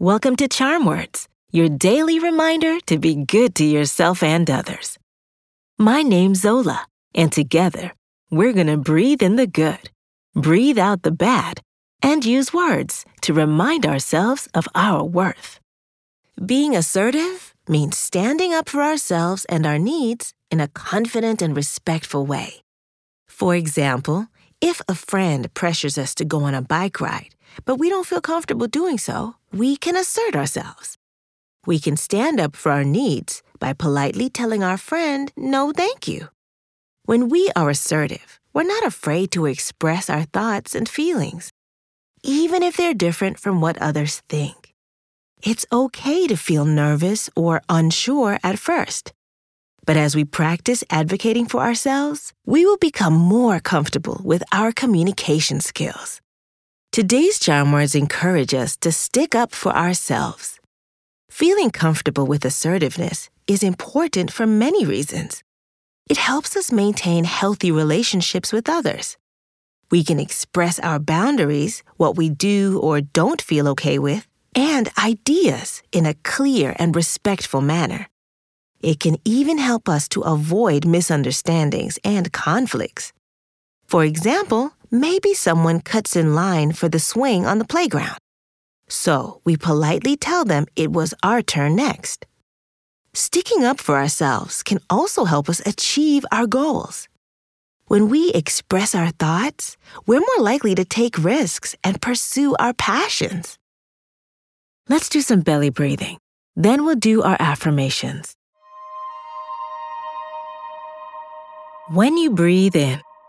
Welcome to Charm Words, your daily reminder to be good to yourself and others. My name's Zola, and together, we're going to breathe in the good, breathe out the bad, and use words to remind ourselves of our worth. Being assertive means standing up for ourselves and our needs in a confident and respectful way. For example, if a friend pressures us to go on a bike ride, but we don't feel comfortable doing so, we can assert ourselves. We can stand up for our needs by politely telling our friend, no, thank you. When we are assertive, we're not afraid to express our thoughts and feelings, even if they're different from what others think. It's okay to feel nervous or unsure at first. But as we practice advocating for ourselves, we will become more comfortable with our communication skills. Today's charm words encourage us to stick up for ourselves. Feeling comfortable with assertiveness is important for many reasons. It helps us maintain healthy relationships with others. We can express our boundaries, what we do or don't feel okay with, and ideas in a clear and respectful manner. It can even help us to avoid misunderstandings and conflicts. For example, maybe someone cuts in line for the swing on the playground. So we politely tell them it was our turn next. Sticking up for ourselves can also help us achieve our goals. When we express our thoughts, we're more likely to take risks and pursue our passions. Let's do some belly breathing. Then we'll do our affirmations. When you breathe in,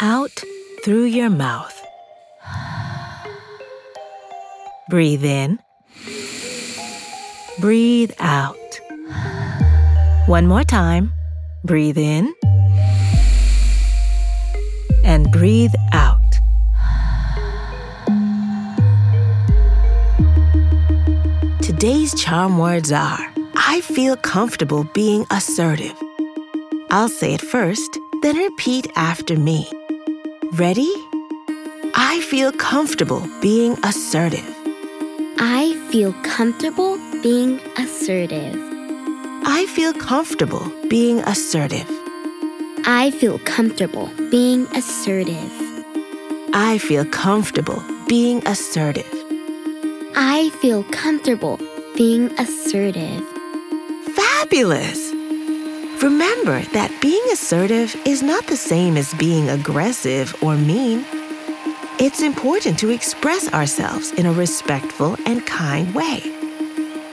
out through your mouth. Breathe in. Breathe out. One more time. Breathe in. And breathe out. Today's charm words are I feel comfortable being assertive. I'll say it first, then repeat after me. Ready? I feel comfortable being assertive. I feel comfortable being assertive. I feel comfortable being assertive. I feel comfortable being assertive. I feel comfortable being assertive. I feel comfortable being assertive. Fabulous! Remember that being assertive is not the same as being aggressive or mean. It's important to express ourselves in a respectful and kind way.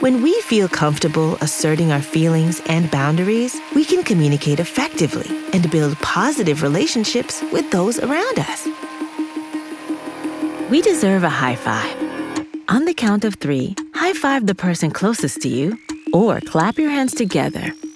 When we feel comfortable asserting our feelings and boundaries, we can communicate effectively and build positive relationships with those around us. We deserve a high five. On the count of three, high five the person closest to you, or clap your hands together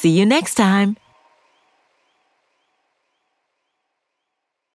See you next time.